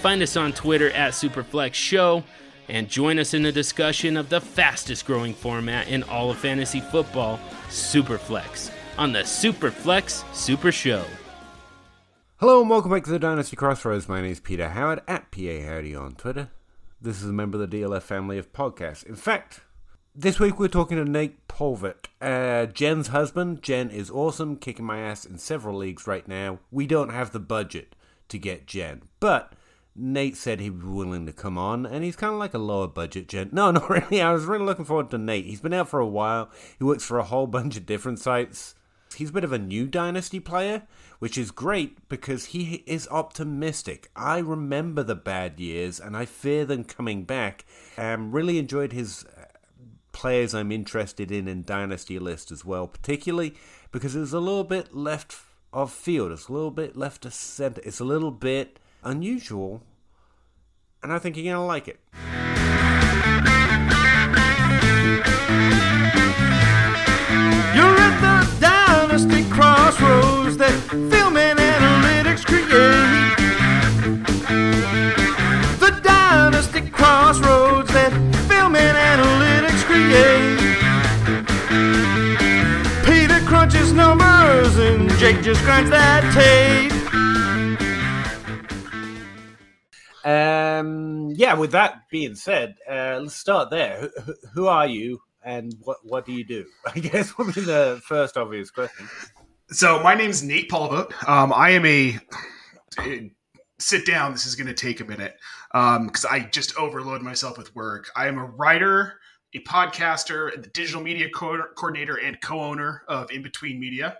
find us on Twitter at Superflex Show and join us in the discussion of the fastest growing format in all of fantasy football, Superflex, on the Superflex Super Show. Hello and welcome back to the Dynasty Crossroads. My name is Peter Howard at PA Howdy on Twitter. This is a member of the DLF family of podcasts. In fact, this week we're talking to Nate Polvogt, uh, Jen's husband. Jen is awesome, kicking my ass in several leagues right now. We don't have the budget to get Jen, but Nate said he'd be willing to come on, and he's kind of like a lower budget gent. No, not really. I was really looking forward to Nate. He's been out for a while. He works for a whole bunch of different sites. He's a bit of a new Dynasty player, which is great because he is optimistic. I remember the bad years, and I fear them coming back. Um, really enjoyed his players I'm interested in in Dynasty list as well, particularly because it's a little bit left of field. It's a little bit left of center. It's a little bit unusual, and I think you're going to like it. You're at the dynasty crossroads that film and analytics create. The dynasty crossroads that film and analytics create. Peter crunches numbers and Jake just grinds that tape. Um, yeah, with that being said, uh, let's start there. Who, who- are you and what, what do you do? I guess would be the first obvious question. So my name's Nate Palva. Um, I am a sit down. This is going to take a minute because I just overload myself with work. I am a writer, a podcaster, and the digital media co- coordinator and co-owner of In Between Media.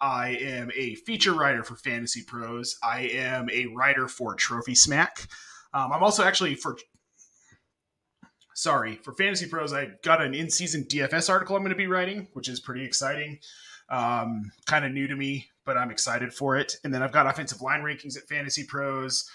I am a feature writer for Fantasy Pros. I am a writer for Trophy Smack. Um, I'm also actually for sorry for Fantasy Pros. I got an in-season DFS article I'm going to be writing, which is pretty exciting um, kind of new to me, but I'm excited for it. And then I've got offensive line rankings at Fantasy Pros.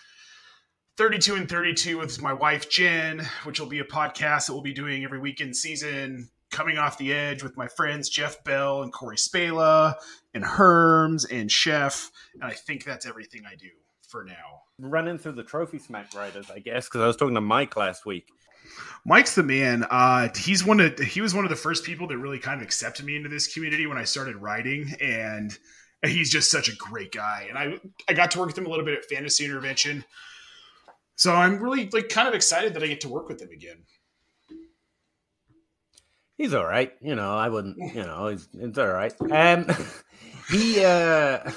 32 and 32 with my wife Jen, which will be a podcast that we'll be doing every weekend season. Coming off the edge with my friends Jeff Bell and Corey Spala and Herms and Chef. And I think that's everything I do for now. Running through the trophy smack writers, I guess, because I was talking to Mike last week. Mike's the man. Uh, he's one of he was one of the first people that really kind of accepted me into this community when I started writing, and he's just such a great guy. And I I got to work with him a little bit at Fantasy Intervention, so I'm really like kind of excited that I get to work with him again. He's all right. You know, I wouldn't, you know, he's, it's all right. Um, he, uh,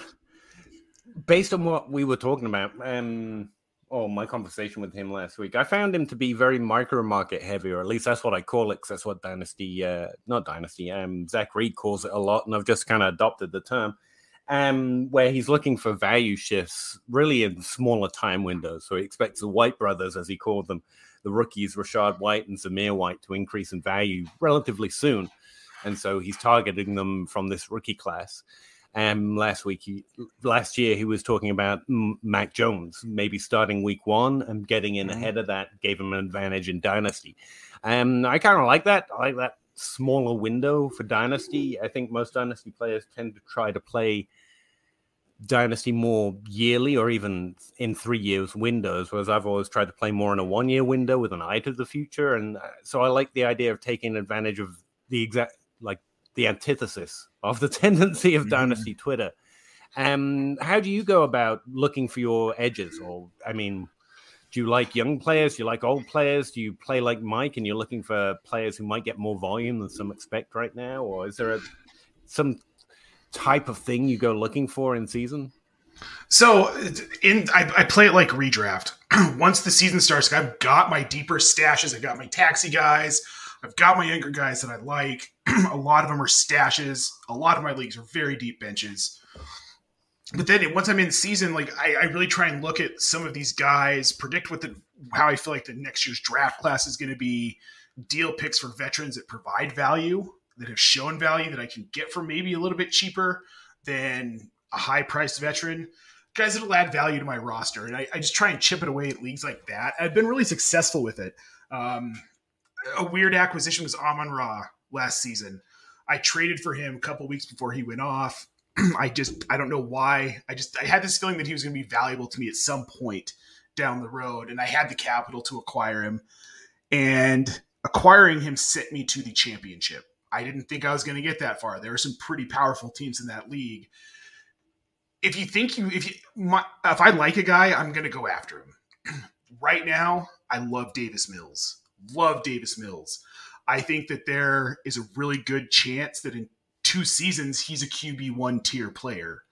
based on what we were talking about, um, or my conversation with him last week, I found him to be very micro market heavy, or at least that's what I call it, because that's what Dynasty, uh, not Dynasty, um, Zac Reed calls it a lot, and I've just kind of adopted the term. Um, where he's looking for value shifts really in smaller time windows. So he expects the White brothers, as he called them, the rookies Rachaad White and Zamir White to increase in value relatively soon. And so he's targeting them from this rookie class. Um, last week, he, last year, he was talking about Mac Jones maybe starting week one and getting in ahead of that gave him an advantage in Dynasty. Um, I kind of like that. I like that smaller window for Dynasty. I think most Dynasty players tend to try to play Dynasty more yearly or even in three years windows, whereas I've always tried to play more in a one year window with an eye to the future. And uh, so I like the idea of taking advantage of the exact, like the antithesis of the tendency of Mhm. Dynasty Twitter. Um, how do you go about looking for your edges? Or, I mean, do you like young players? Do you like old players? Do you play like Mike and you're looking for players who might get more volume than some expect right now? Or is there a, some type of thing you go looking for in season? So in I, I play it like redraft. Once the season starts, I've got my deeper stashes. I've got my taxi guys. I've got my younger guys that I like. a lot of them are stashes. A lot of my leagues are very deep benches. But then once I'm in season, like I, I really try and look at some of these guys, predict what the how I feel like the next year's draft class is going to be deal picks for veterans that provide value, that have shown value that I can get for maybe a little bit cheaper than a high priced veteran. Guys that'll add value to my roster. And I, I, just try and chip it away at leagues like that. I've been really successful with it. Um, a weird acquisition was Amon Ra last season. I traded for him a couple weeks before he went off. I just I don't know why. I just I had this feeling that he was going to be valuable to me at some point down the road, and I had the capital to acquire him. And acquiring him sent me to the championship. I didn't think I was going to get that far. There are some pretty powerful teams in that league. If you think you if you my, if I like a guy, I'm going to go after him. right now, I love Davis Mills. Love Davis Mills. I think that there is a really good chance that in two seasons he's a QB one tier player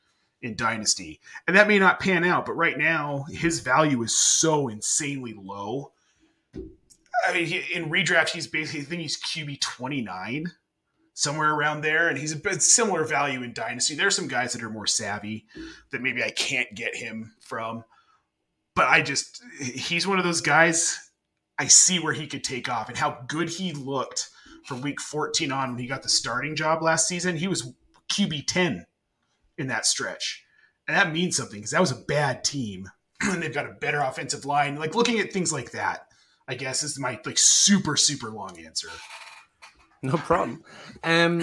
in Dynasty. And that may not pan out, but right now his value is so insanely low. I mean, he, in redraft, he's basically, I think he's QB 29, somewhere around there. And he's a bit similar value in Dynasty. There are some guys that are more savvy that maybe I can't get him from. But I just, he's one of those guys I see where he could take off and how good he looked from week 14 on when he got the starting job last season. He was QB 10 in that stretch. And that means something because that was a bad team. and they've got a better offensive line. Like looking at things like that, I guess is my like super, super long answer. No problem. Um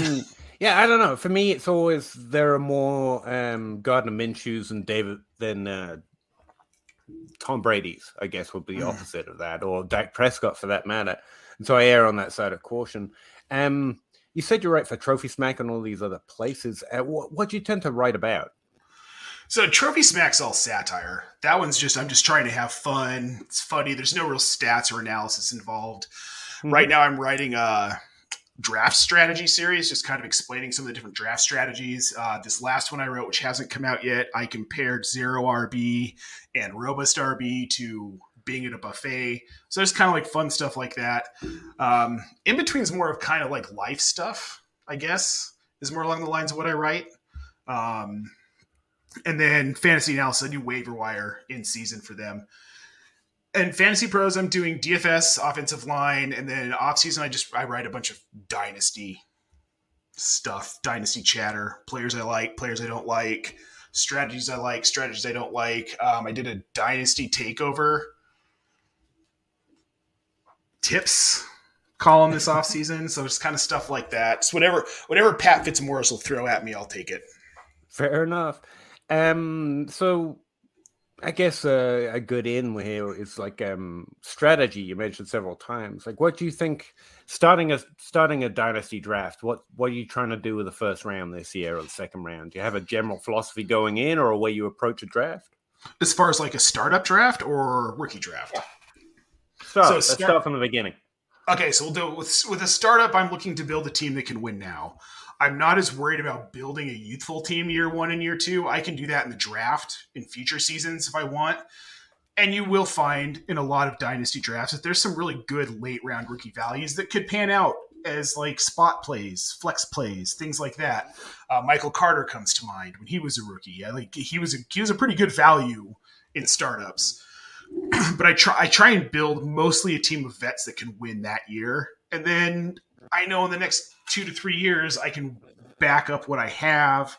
yeah, I don't know. For me, it's always there are more um Gardner Minshew's and David than uh, Tom Brady's, I guess, would be the hmm. opposite of that, or Dak Prescott for that matter. And so I err on that side of caution. Um, you said you write for Trophy Smack and all these other places. Uh, what, what do you tend to write about? So Trophy Smack's all satire. That one's just I'm just trying to have fun. It's funny. There's no real stats or analysis involved. Mm-hmm. Right now, I'm writing a draft strategy series, just kind of explaining some of the different draft strategies. Uh, this last one I wrote, which hasn't come out yet, I compared zero RB and robust RB to being at a buffet. So it's kind of like fun stuff like that. Um, in between is more of kind of like life stuff, I guess, is more along the lines of what I write. Um, and then fantasy analysis, I do waiver wire in season for them and fantasy pros i'm doing dfs offensive line and then off season i just i write a bunch of dynasty stuff dynasty chatter players i like players i don't like strategies i like strategies i don't like. Um, i did a dynasty takeover. Tips column this off season so it's kind of stuff like that. So whatever whatever pat fitzmaurice will throw at me i'll take it. Fair enough. Um so I guess uh, a good in here is like um, strategy. You mentioned several times. Like, what do you think starting a starting a dynasty draft? What what are you trying to do with the first round this year or the second round? Do you have a general philosophy going in, or a way you approach a draft? As far as like a startup draft or rookie draft. Start, so start, start from the beginning. Okay, so we'll do it with with a startup. I'm looking to build a team that can win now. I'm not as worried about building a youthful team year one and year two. I can do that in the draft in future seasons if I want. And you will find in a lot of dynasty drafts that there's some really good late round rookie values that could pan out as like spot plays, flex plays, things like that. Uh, Michael Carter comes to mind when he was a rookie. Yeah, like he was a, he was a pretty good value in startups. but I try I try and build mostly a team of vets that can win that year, and then I know in the next two to three years, I can back up what I have,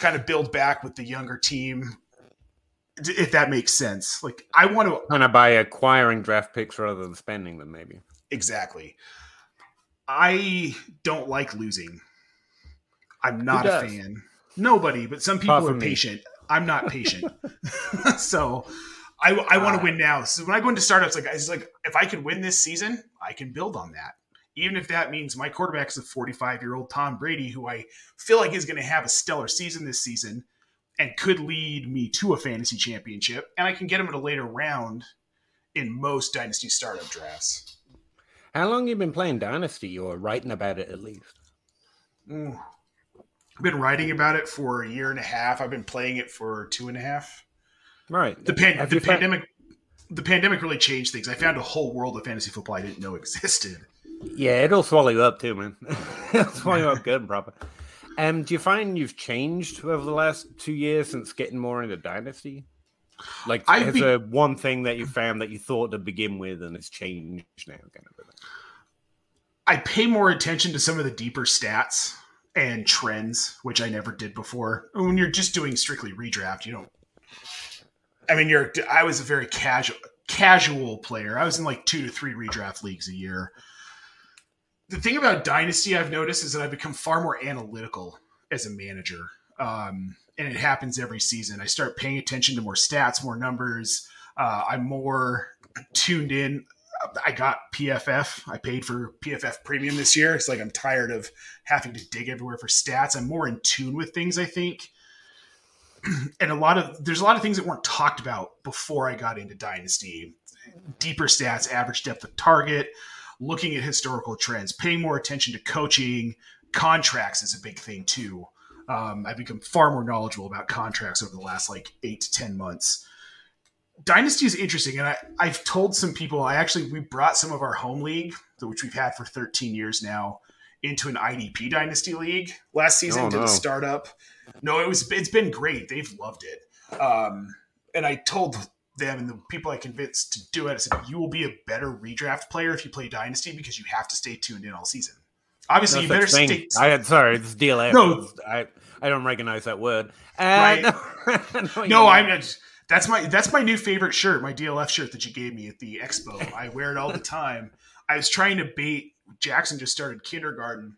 kind of build back with the younger team, if that makes sense. Like I want to kind of by acquiring draft picks rather than spending them, maybe. Exactly. I don't like losing. I'm not a fan. Nobody, but some people are patient. Me. I'm not patient. so I, I want to uh, win now. So when I go into startups, like it's like if I could win this season, I can build on that even if that means my quarterback is a 45 year old Tom Brady, who I feel like is going to have a stellar season this season and could lead me to a fantasy championship, and I can get him at a later round in most dynasty startup drafts. How long have you been playing Dynasty or writing about it at least? I've been writing about it for a year and a half. I've been playing it for two and a half. right. The, pan- the pandemic. Found- the pandemic really changed things. I found a whole world of fantasy football I didn't know existed. Yeah, it'll swallow you up too, man. it'll swallow you up good and proper. Um, do you find you've changed over the last two years since getting more into Dynasty? Like, I'd is be- there one thing that you found that you thought to begin with and it's changed now? Kind of. thing? I pay more attention to some of the deeper stats and trends, which I never did before. When you're just doing strictly redraft, you don't. I mean, you're. I was a very casual casual player. I was in like two to three redraft leagues a year. The thing about Dynasty I've noticed is that I've become far more analytical as a manager. Um, and it happens every season. I start paying attention to more stats, more numbers. Uh, I'm more tuned in. I got PFF. I paid for PFF premium this year. It's like I'm tired of having to dig everywhere for stats. I'm more in tune with things, I think. And a lot of there's a lot of things that weren't talked about before I got into Dynasty. Deeper stats, average depth of target, looking at historical trends, paying more attention to coaching, contracts is a big thing too. Um, I've become far more knowledgeable about contracts over the last like eight to ten months. Dynasty is interesting, and I, I've told some people. I actually we brought some of our home league, which we've had for 13 years now, into an IDP Dynasty league last season. Oh, did no. a startup. No, it was it's been great. They've loved it. Um, and I told them and the people I convinced to do it. I said you will be a better redraft player if you play Dynasty because you have to stay tuned in all season. Obviously, No you better such stay. thing. I had sorry, it's DLF. No. I I don't recognize that word. Uh, Right. no, no, No, I'm not. That's my that's my new favorite shirt, my DLF shirt that you gave me at the expo. I wear it all the time. I was trying to bait. Jackson just started kindergarten,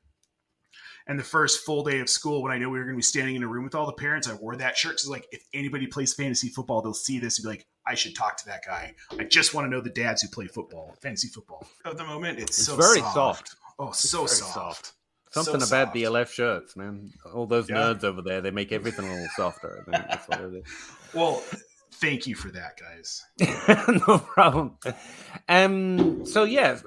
and the first full day of school, when I knew we were going to be standing in a room with all the parents, I wore that shirt. So like, if anybody plays fantasy football, they'll see this and be like, "I should talk to that guy." I just want to know the dads who play football, fantasy football. At the moment, it's, It's so very soft. soft. Oh, so very soft. soft. So Something about soft. the DLF shirts, man. All those Yeah. nerds over there, they make everything a little softer. I think that's what it is. Well, thank you for that, guys. no problem. Um. So yeah,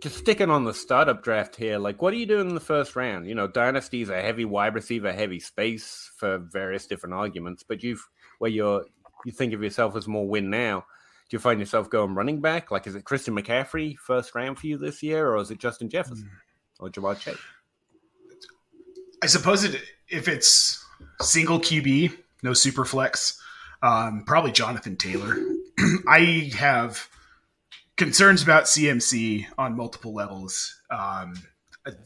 just sticking on the startup draft here. Like, what are you doing in the first round? You know, dynasties a heavy wide receiver, heavy space for various different arguments. But you've where you're you think of yourself as more win now. Do you find yourself going running back? Like, is it Christian McCaffrey first round for you this year, or is it Justin Jefferson or Ja'Marr Chase? I suppose it if it's single QB, no super flex, um, probably Jonathan Taylor. I have concerns about CMC on multiple levels. Um,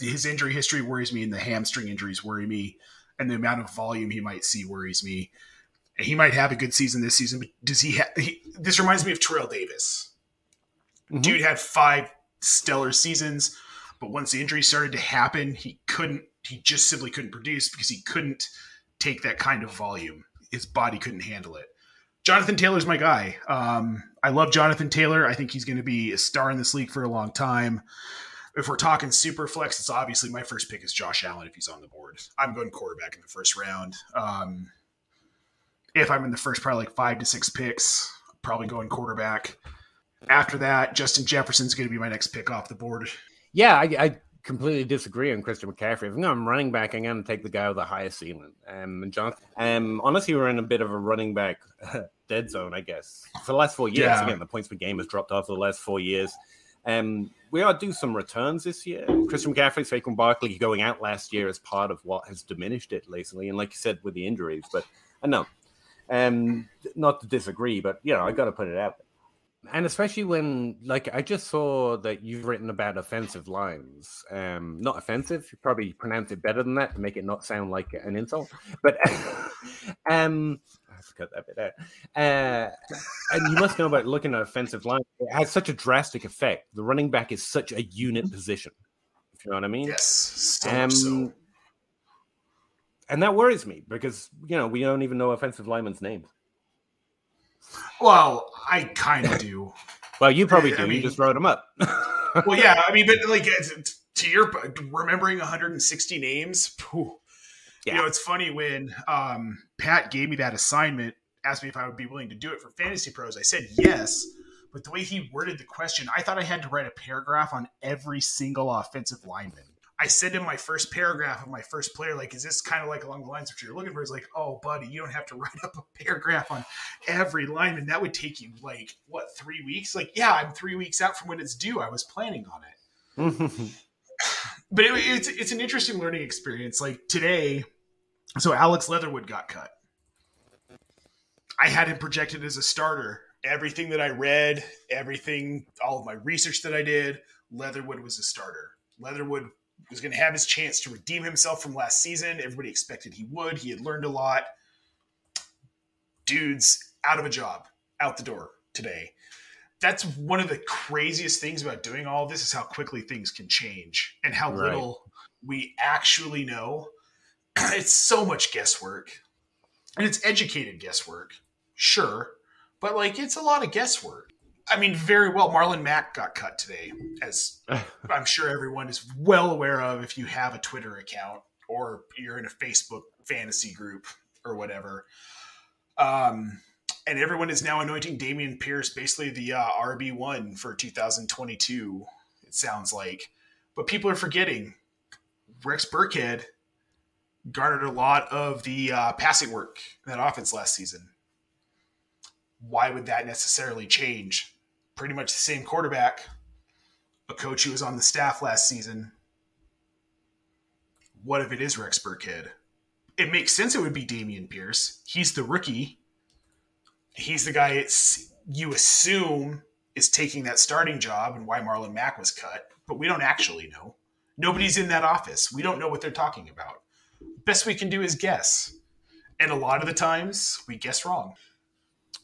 his injury history worries me, and the hamstring injuries worry me, and the amount of volume he might see worries me. He might have a good season this season, but does he? Ha- he this reminds me of Terrell Davis. Mhm. Dude had five stellar seasons, but once the injury started to happen, he couldn't. He just simply couldn't produce because he couldn't take that kind of volume. His body couldn't handle it. Jonathan Taylor's my guy. Um, I love Jonathan Taylor. I think he's going to be a star in this league for a long time. If we're talking super flex, it's obviously my first pick is Josh Allen if he's on the board. I'm going quarterback in the first round. Um, if I'm in the first probably like five to six picks, probably going quarterback. After that, Justin Jefferson's going to be my next pick off the board. Yeah, I, I completely disagree on Christian McCaffrey. If I'm running back, I'm going to take the guy with the highest ceiling. Um, and John, um, honestly, we're in a bit of a running back dead zone, I guess. For the last four years, Yeah. again, the points per game has dropped off for the last four years. Um, we are due some returns this year. Christian McCaffrey, Saquon Barkley going out last year as part of what has diminished it recently. And like you said, with the injuries, but I know, um, not to disagree, but you know, I got to put it out there. And especially when, like, I just saw that you've written about offensive lines. Um, not offensive. You probably pronounce it better than that to make it not sound like an insult. But, um, I have to cut that bit out. Uh, and you must know about looking at offensive line. It has such a drastic effect. The running back is such a unit position. If you know what I mean. Yes, so Um, so. And that worries me because you know we don't even know offensive linemen's names. Well, I kind of do. Well, you probably I do. you just wrote them up. well, yeah, I mean, but like to your remembering 160 names. phew. You know, it's funny when um, Pat gave me that assignment, asked me if I would be willing to do it for Fantasy Pros. I said yes, but the way he worded the question, I thought I had to write a paragraph on every single offensive lineman. I said in my first paragraph of my first player, like, is this kind of like along the lines of what you're looking for? Is like, oh, buddy, you don't have to write up a paragraph on every lineman. That would take you like what three weeks? Like, yeah, I'm three weeks out from when it's due. I was planning on it but it, it's it's an interesting learning experience. Like today, so Alex Leatherwood got cut. I had him projected as a starter. Everything that I read, everything, all of my research that I did, Leatherwood was a starter. Leatherwood was going to have his chance to redeem himself from last season. Everybody expected he would. He had learned a lot. Dude's out of a job, out the door today. That's one of the craziest things about doing all of this is how quickly things can change and how Right. little we actually know. It's so much guesswork. And it's educated guesswork, sure, but like it's a lot of guesswork. I mean, very well, Marlon Mack got cut today, as I'm sure everyone is well aware of if you have a Twitter account or you're in a Facebook fantasy group or whatever. Um, and everyone is now anointing Dameon Pierce basically the uh, RB1 for 2022, it sounds like. But people are forgetting Rex Burkhead garnered a lot of the uh, passing work in that offense last season. Why would that necessarily change? Pretty much the same quarterback, a coach who was on the staff last season. What if it is Rex Burkhead? It makes sense it would be Dameon Pierce. He's the rookie. He's the guy you assume is taking that starting job and why Marlon Mack was cut, but we don't actually know. Nobody's in that office. We don't know what they're talking about. Best we can do is guess. And a lot of the times we guess wrong.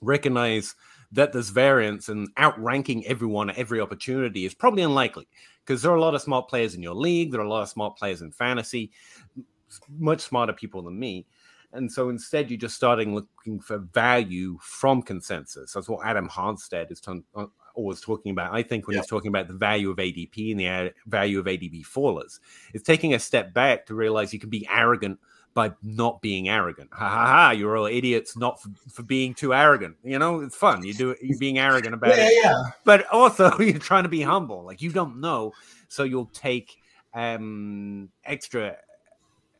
recognize that there's variance and outranking everyone at every opportunity is probably unlikely because there are a lot of smart players in your league. There are a lot of smart players in fantasy, much smarter people than me. And so instead, you're just starting looking for value from consensus. That's what Adam Harstad is ton- uh, always talking about. I think when Yeah. he's talking about the value of ADP and the a- value of ADP fallers, it's taking a step back to realize you can be arrogant by not being arrogant. Ha ha ha! You're all idiots, not for, for being too arrogant. You know, it's fun. You do it. You're being arrogant about it, yeah. but also you're trying to be humble. Like you don't know, so you'll take um extra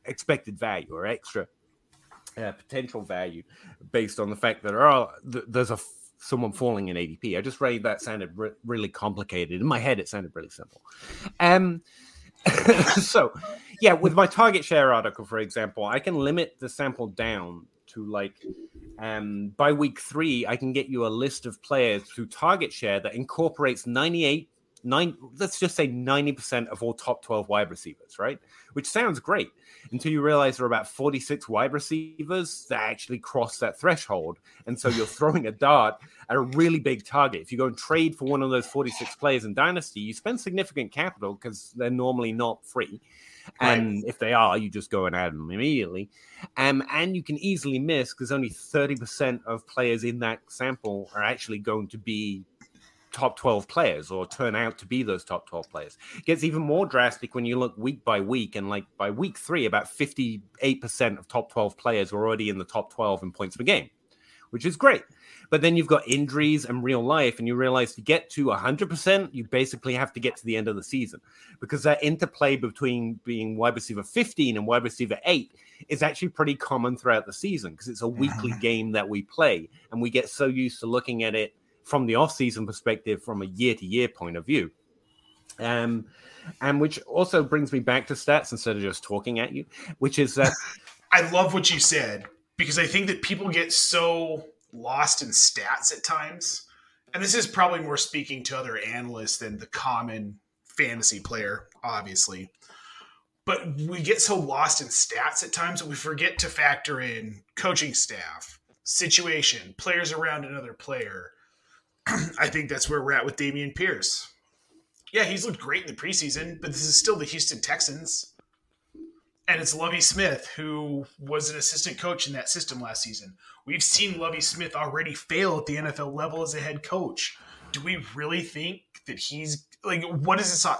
expected value or extra uh, potential value based on the fact that are th- there's a f- someone falling in ADP. I just read that sounded re- really complicated. In my head, it sounded really simple. Um, so yeah, with my target share article, for example, I can limit the sample down to like um by week three, I can get you a list of players through target share that incorporates 98 nine let's just say 90% of all top 12 wide receivers right? Which sounds great until you realize there are about 46 wide receivers that actually cross that threshold. And so you're throwing a dart at a really big target. If you go and trade for one of those 46 players in dynasty you spend significant capital because they're normally not free. And if they are you just go and add them immediately. Um, and you can easily miss because only 30% of players in that sample are actually going to be top 12 players or turn out to be those top 12 players. It gets even more drastic when you look week by week. And like by week three, about 58% of top 12 players were already in the top 12 in points per game, which is great. But then you've got injuries and real life, and you realize to get to 100%, you basically have to get to the end of the season because that interplay between being wide receiver 15 and wide receiver 8 is actually pretty common throughout the season because it's a weekly game that we play, and we get so used to looking at it from the off-season perspective from a year-to-year point of view um and which also brings me back to stats instead of just talking at you which is that I love what you said because I think that people get so lost in stats at times. And this is probably more speaking to other analysts than the common fantasy player, obviously. But we get so lost in stats at times that we forget to factor in coaching staff, situation, players around another player. I think that's where we're at with Dameon Pierce. Yeah, he's looked great in the preseason, but this is still the Houston Texans and it's Lovie Smith, who was an assistant coach in that system last season. We've seen Lovie Smith already fail at the NFL level as a head coach. Do we really think that he's like, what is this?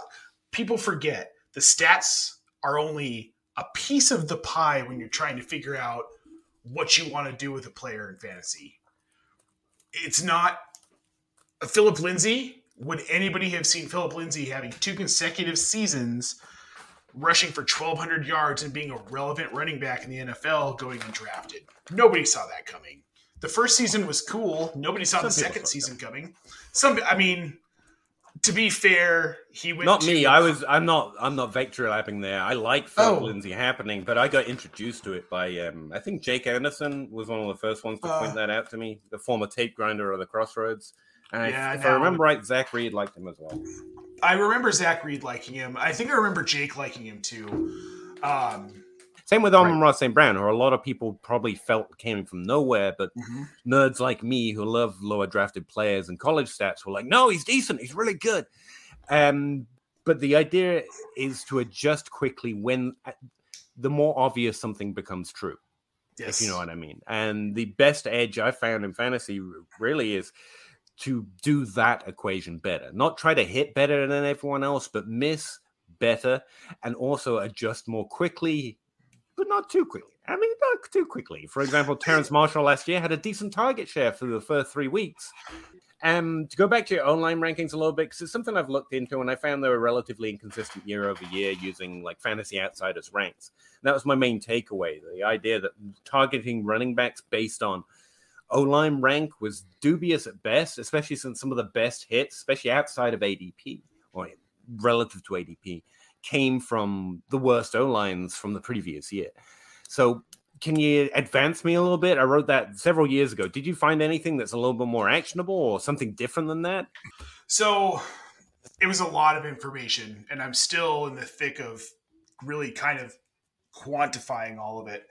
People forget the stats are only a piece of the pie when you're trying to figure out what you want to do with a player in fantasy. It's not Phillip Lindsay. Would anybody have seen Phillip Lindsay having two consecutive seasons? rushing for 1,200 yards and being a relevant running back in the NFL going undrafted. Nobody saw that coming. The first season was cool. Nobody saw Some the second season coming. Some, I mean, to be fair, he went Not to- me. I was. I'm not. I'm not victory lapping there. I like Phil Oh. Lindsay happening, but I got introduced to it by. Um, I think Jake Anderson was one of the first ones to Uh. point that out to me. The former tape grinder of the Crossroads. And Yeah, if I remember right, Zac Reed liked him as well. I remember Zac Reed liking him. I think I remember Jake liking him too. Um, Same with Amon-Ra St. Brown, who a lot of people probably felt came from nowhere, but mhm. nerds like me who love lower drafted players and college stats were like, no, he's decent, he's really good. Um, but the idea is to adjust quickly when uh, the more obvious something becomes true, yes, if you know what I mean. And the best edge I found in fantasy really is to do that equation better, not try to hit better than everyone else, but miss better and also adjust more quickly, but not too quickly. I mean, not too quickly. For example, Terrace Marshall last year had a decent target share for the first three weeks. Um, to go back to your online rankings a little bit, because it's something I've looked into and I found they were relatively inconsistent year over year using like fantasy outsiders ranks. And that was my main takeaway the idea that targeting running backs based on O line rank was dubious at best, especially since some of the best hits, especially outside of ADP or relative to ADP, came from the worst O lines from the previous year. So, can you advance me a little bit? I wrote that several years ago. Did you find anything that's a little bit more actionable or something different than that? So it was a lot of information, and I'm still in the thick of really kind of quantifying all of it.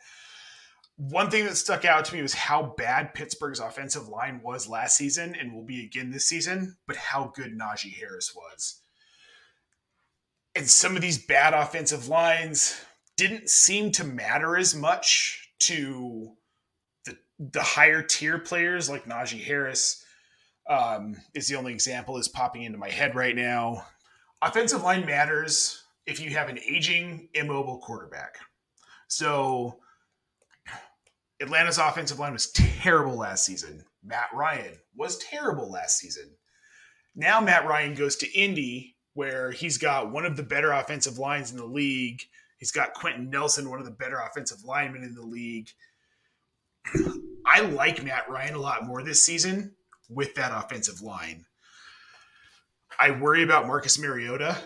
One thing that stuck out to me was how bad Pittsburgh's offensive line was last season and will be again this season, but how good Najee Harris was. And some of these bad offensive lines didn't seem to matter as much to the the higher tier players like Najee Harris um, is the only example is popping into my head right now. Offensive line matters if you have an aging, immobile quarterback. So Atlanta's offensive line was terrible last season. Matt Ryan was terrible last season. Now Matt Ryan goes to Indy, where he's got one of the better offensive lines in the league. He's got Quenton Nelson, one of the better offensive linemen in the league. I like Matt Ryan a lot more this season with that offensive line. I worry about Marcus Mariota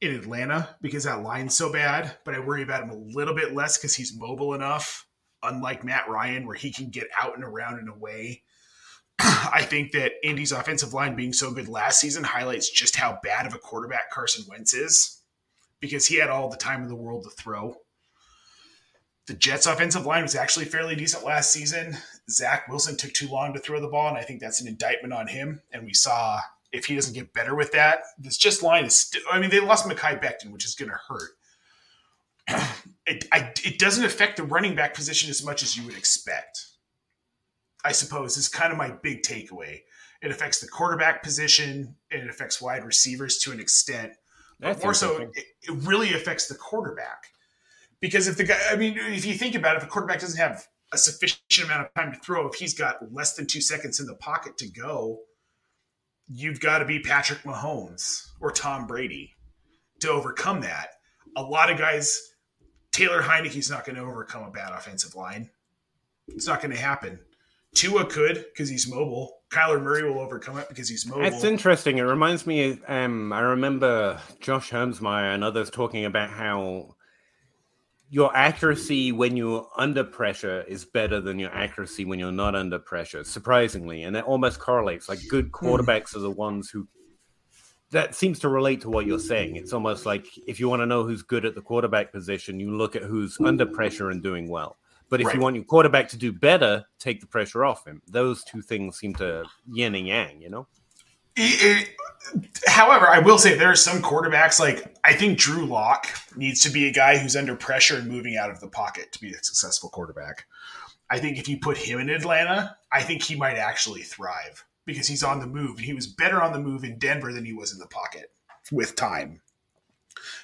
in Atlanta because that line's so bad, but I worry about him a little bit less because he's mobile enough, unlike Matt Ryan, where he can get out and around and away. I think that Indy's offensive line being so good last season highlights just how bad of a quarterback Carson Wentz is because he had all the time in the world to throw. The Jets' offensive line was actually fairly decent last season. Zach Wilson took too long to throw the ball, and I think that's an indictment on him. And we saw if he doesn't get better with that, this just line is. St- I mean, they lost Mekhi Becton, which is going to hurt. it I, it doesn't affect the running back position as much as you would expect. I suppose is kind of my big takeaway. It affects the quarterback position and it affects wide receivers to an extent. But That's more so, it, it really affects the quarterback because if the guy, I mean, if you think about it, if a quarterback doesn't have a sufficient amount of time to throw, if he's got less than two seconds in the pocket to go, you've got to be Patrick Mahomes or Tom Brady to overcome that. A lot of guys, Taylor Heinicke's not going to overcome a bad offensive line. It's not going to happen. Tua could because he's mobile. Kyler Murray will overcome it because he's mobile. It's interesting. It reminds me. Um, I remember Josh Hermsmeyer and others talking about how your accuracy when you're under pressure is better than your accuracy when you're not under pressure. Surprisingly, and it almost correlates. Like good quarterbacks are the ones who. That seems to relate to what you're saying. It's almost like if you want to know who's good at the quarterback position, you look at who's under pressure and doing well. But if Right. you want your quarterback to do better, take the pressure off him. Those two things seem to yin and yang, you know? It- it- however, I will say there are some quarterbacks like I think Drew Lock needs to be a guy who's under pressure and moving out of the pocket to be a successful quarterback. I think if you put him in Atlanta, I think he might actually thrive because he's on the move. He was better on the move in Denver than he was in the pocket with time.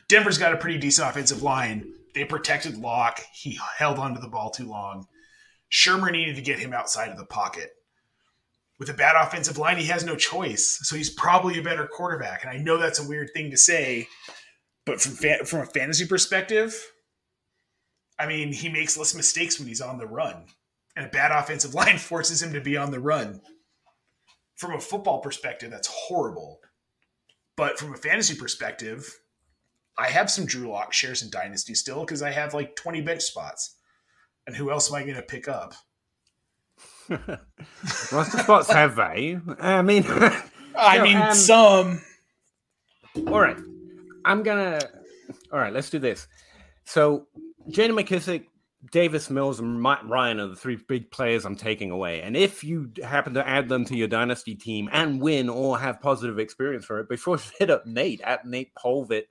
Denver's got a pretty decent offensive line. They protected Lock. He held onto the ball too long. Shurmur needed to get him outside of the pocket with a bad offensive line, he has no choice. So he's probably a better quarterback. And I know that's a weird thing to say, but from fa- from a fantasy perspective, I mean, he makes less mistakes when he's on the run, and a bad offensive line forces him to be on the run. From a football perspective, that's horrible. But from a fantasy perspective, I have some Drew Lock shares in Dynasty still because I have like 20 bench spots. And who else am I going to pick up? Roster spots have value. I mean, I No, mean, um, some. all right. I'm gonna. All right, let's do this. So, J.D. McKissic, Davis Mills, and Matt Ryan are the three big players I'm taking away. And if you happen to add them to your dynasty team and win or have positive experience for it, before hit up Nate at Nate Polvogt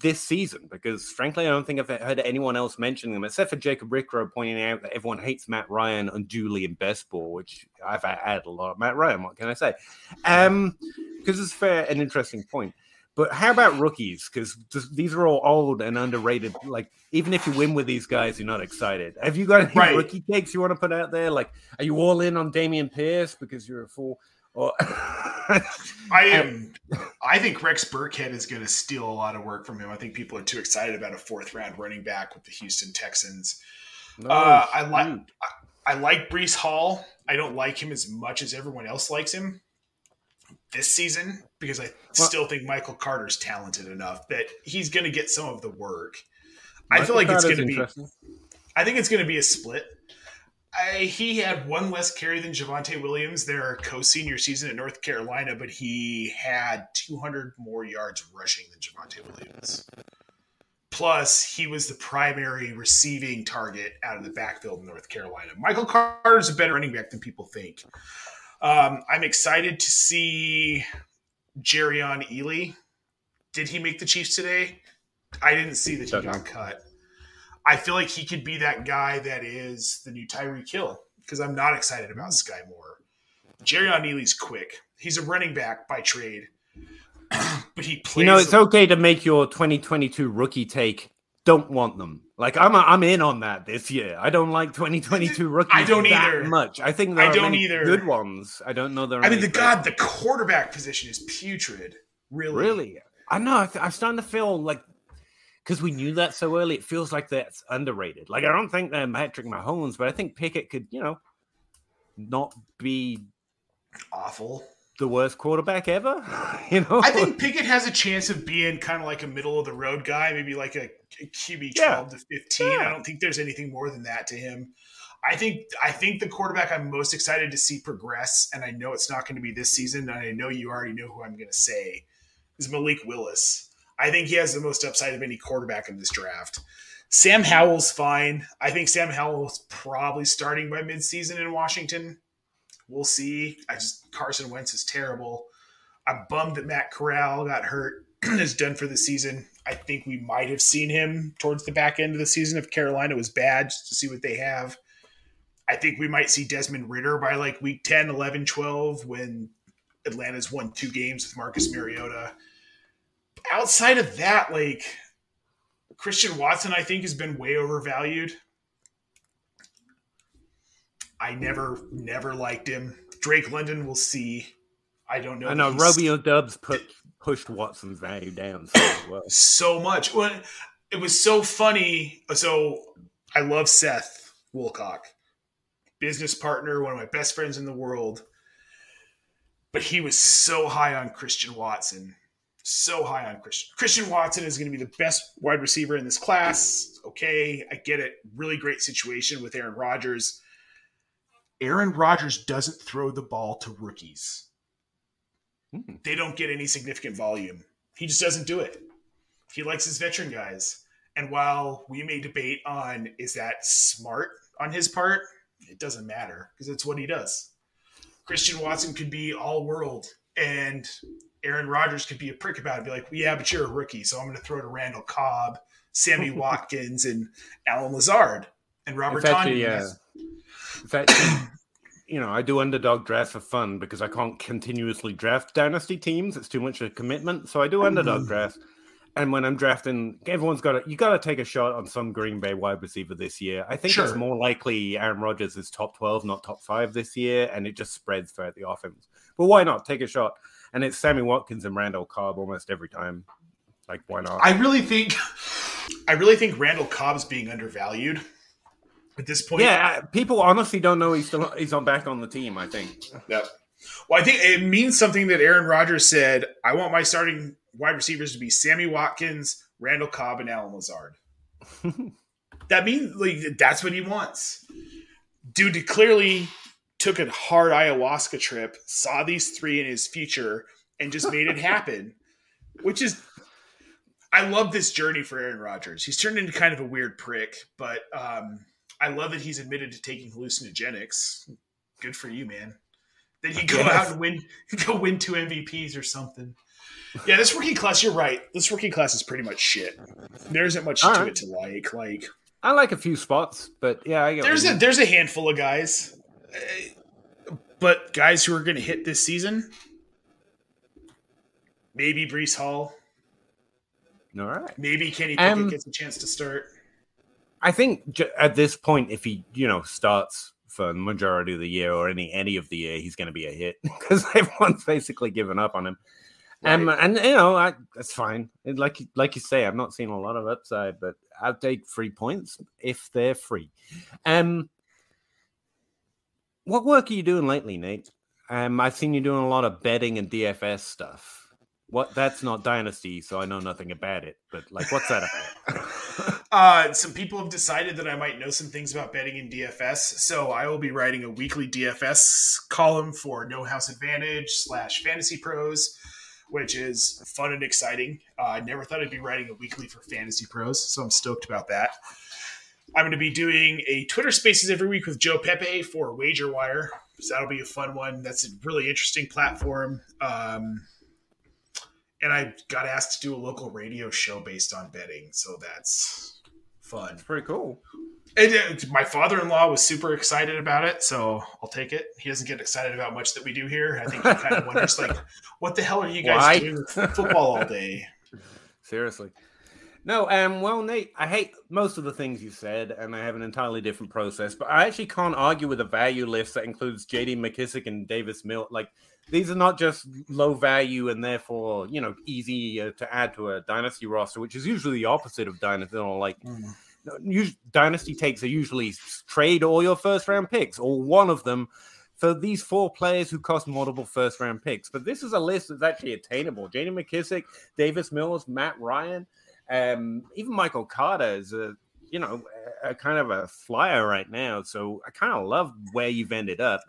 this season, because frankly, I don't think I've heard anyone else mentioning them except for Jacob Rickrow pointing out that everyone hates Matt Ryan unduly in best ball, which I've had a lot of Matt Ryan. What can I say? Um, because it's fair and interesting point. But how about rookies? Because these are all old and underrated. Like, even if you win with these guys, you're not excited. Have you got any Right. rookie takes you want to put out there? Like, are you all in on Dameon Pierce because you're a fool? Or I am. I think Rex Burkhead is going to steal a lot of work from him. I think people are too excited about a fourth round running back with the Houston Texans. No, Uh, I like- shoot. I like Breece Hall. I don't like him as much as everyone else likes him this season because I still think Michael Carter's talented enough that he's going to get some of the work. I feel Michael like it's going to be. I think it's going to be a split. I, he had one less carry than Javonte Williams their co-senior season at North Carolina, but he had 200 more yards rushing than Javonte Williams. Plus, he was the primary receiving target out of the backfield in North Carolina. Michael Carter's a better running back than people think. Um, I'm excited to see Jerrion Ealy. Did he make the Chiefs today? I didn't see that he Don't got cut. I feel like he could be that guy that is the new Tyreek Hill because I'm not excited about Skyy Moore. Jerrion Ealy's quick. He's a running back by trade, but he plays. You know, it's okay to make your 2022 rookie take. Don't want them. Like I'm, I'm in on that this year. I don't like 2022 rookies. I don't that either. much. I think there I are don't many either. good ones. I don't know there. Are I mean, the God, the quarterback position is putrid. Really, Really? I know. I th- I'm starting to feel like because we knew that so early, it feels like that's underrated. Like I don't think they're Patrick Mahomes, but I think Pickett could, you know, not be awful. The worst quarterback ever. you know, I think Pickett has a chance of being kind of like a middle of the road guy, maybe like a, a QB Yeah. twelve to fifteen. Yeah. I don't think there's anything more than that to him. I think I think the quarterback I'm most excited to see progress, and I know it's not going to be this season, and I know you already know who I'm going to say is Malik Willis. I think he has the most upside of any quarterback in this draft. Sam Howell's fine. I think Sam Howell's probably starting by midseason in Washington. We'll see. I just Carson Wentz is terrible. I'm bummed that Matt Corral got hurt, is done for the season. I think we might have seen him towards the back end of the season if Carolina was bad, just to see what they have. I think we might see Desmond Ridder by like week 10, 11, 12 when Atlanta's won two games with Marcus Mariota. Outside of that, like Christian Watson, I think has been way overvalued. I never, never liked him. Drake London, we'll see. I don't know. I know Romeo Doubs put pushed Watson's value down so well. so much. Well, it was so funny. So I love Seth Woolcock, business partner, one of my best friends in the world. But he was so high on Christian Watson. So high on Christian. Christian Watson is going to be the best wide receiver in this class. Okay, I get it. Really great situation with Aaron Rodgers. Aaron Rodgers doesn't throw the ball to rookies. Hmm. They don't get any significant volume. He just doesn't do it. He likes his veteran guys. And while we may debate on is that smart on his part, it doesn't matter because it's what he does. Christian Watson could be all world and Aaron Rodgers could be a prick about it, be like, yeah, but you're a rookie, so I'm going to throw to Randall Cobb, Sammy Watkins, and Allen Lazard and Robert It's yeah. In fact, you know, I do underdog draft for fun because I can't continuously draft dynasty teams. It's too much of a commitment. So I do underdog mm. draft. And when I'm drafting, everyone's got to, you got to take a shot on some Green Bay wide receiver this year. I think it's more likely Aaron Rodgers is top 12, not top five this year. And it just spreads throughout the offense. But why not take a shot? And it's Sammy Watkins and Randall Cobb almost every time. Like, why not? I really think, I really think Randall Cobb's being undervalued at this point. yeah, people honestly don't know he's still he's on back on the team. I think. Yep. Well, I think it means something that Aaron Rodgers said. I want my starting wide receivers to be Sammy Watkins, Randall Cobb, and Allen Lazard. that means like that's what he wants. Dude clearly took a hard ayahuasca trip, saw these three in his future, and just made it happen. Which is I love this journey for Aaron Rodgers. He's turned into kind of a weird prick, but um, I love that he's admitted to taking hallucinogenics. Good for you, man. Then you go Yes. out and win, go win two MVPs or something. Yeah, this working class. You're right. This working class is pretty much shit. There isn't much All to right. it to like. Like I like a few spots, but yeah, I get there's a there's a handful of guys, but guys who are going to hit this season. Maybe Breece Hall. all right. Maybe Kenny Pickett Um, gets a chance to start. I think at this point, if he you know starts for the majority of the year or any any of the year, he's going to be a hit because everyone's basically given up on him. Um, and you know I, that's fine. And like you- like you say, I've not seen a lot of upside, but I'll take free points if they're free. Um, what work are you doing lately, Nate? Um, I've seen you doing a lot of betting and DFS stuff. What that's not dynasty, so I know nothing about it. But like, what's that about? Uh, some people have decided that I might know some things about betting in DFS, so I will be writing a weekly DFS column for No House Advantage slash Fantasy Pros, which is fun and exciting. Uh, I never thought I'd be writing a weekly for Fantasy Pros, so I'm stoked about that. I'm going to be doing a Twitter Spaces every week with Joe Pepe for Wager Wire, so that'll be a fun one. That's a really interesting platform. Um, and I got asked to do a local radio show based on betting, so that's fun. Pretty cool. And, uh, my father-in-law was super excited about it, so I'll take it. He doesn't get excited about much that we do here. I think he kind of wonders, like, what the hell are you guys Why? doing with football all day? Seriously. No, um, well, Nate, I hate most of the things you said, and I have an entirely different process. But I actually can't argue with a value list that includes J.D. McKissic and Davis Mill. Like these are not just low value and therefore you know easy uh, to add to a dynasty roster, which is usually the opposite of dynasty. Or like us- dynasty takes are usually trade all your first round picks or one of them for these four players who cost multiple first round picks. But this is a list that's actually attainable. J.D. McKissic, Davis Mills, Matt Ryan, um, even Michael Carter is a you know a, a kind of a flyer right now. So I kind of love where you've ended up.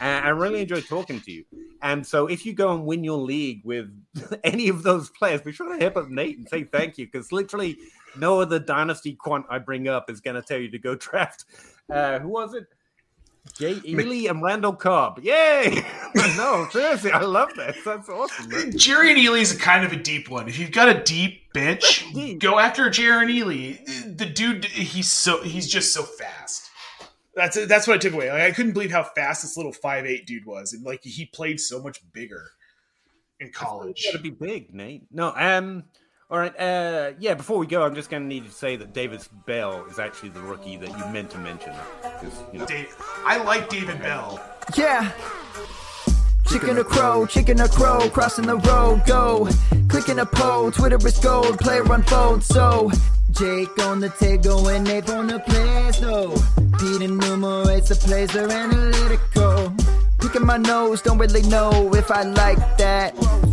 And I really enjoy talking to you. And so if you go and win your league with any of those players, be sure to hit up Nate and say thank you because literally no other dynasty quant I bring up is going to tell you to go draft. Uh, who was it? Jay Ely and Randall Cobb. Yay! no, seriously, I love that. That's awesome. Man. Jerry and Ely's a kind of a deep one. If you've got a deep bench, Deep. go after Jerry and Ely. The dude, he's so he's just so fast. That's that's what I took away. Like, I couldn't believe how fast this little five eight dude was, and like he played so much bigger in college. Got to be big, Nate. No, um, all right. Uh, yeah. Before we go, I'm just going to need to say that Davis Bell is actually the rookie that you meant to mention. 'cause, you know, Dave, I like David Bell. Yeah. Chicken or crow, chicken or crow, crossing the road, go. Clicking a pole, Twitter is gold, player unfold, so. Jake on the table and Nate on the plays, no. Pete enumerates the plays, they're analytical. Picking my nose, don't really know if I like that.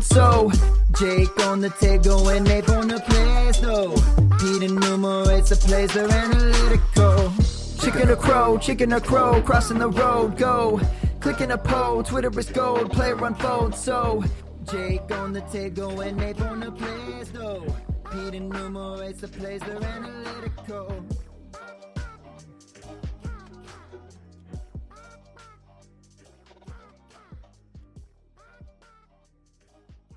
So Jake on the table and Nate on the plays, no. Pete enumerates the plays, they're analytical. Chicken or crow, chicken or crow, crossing the road, go. Clicking a pole, Twitter is gold, player unfold. So Jake on the table and Nate on the plays, no. Pete enumerates the plays, they're analytical.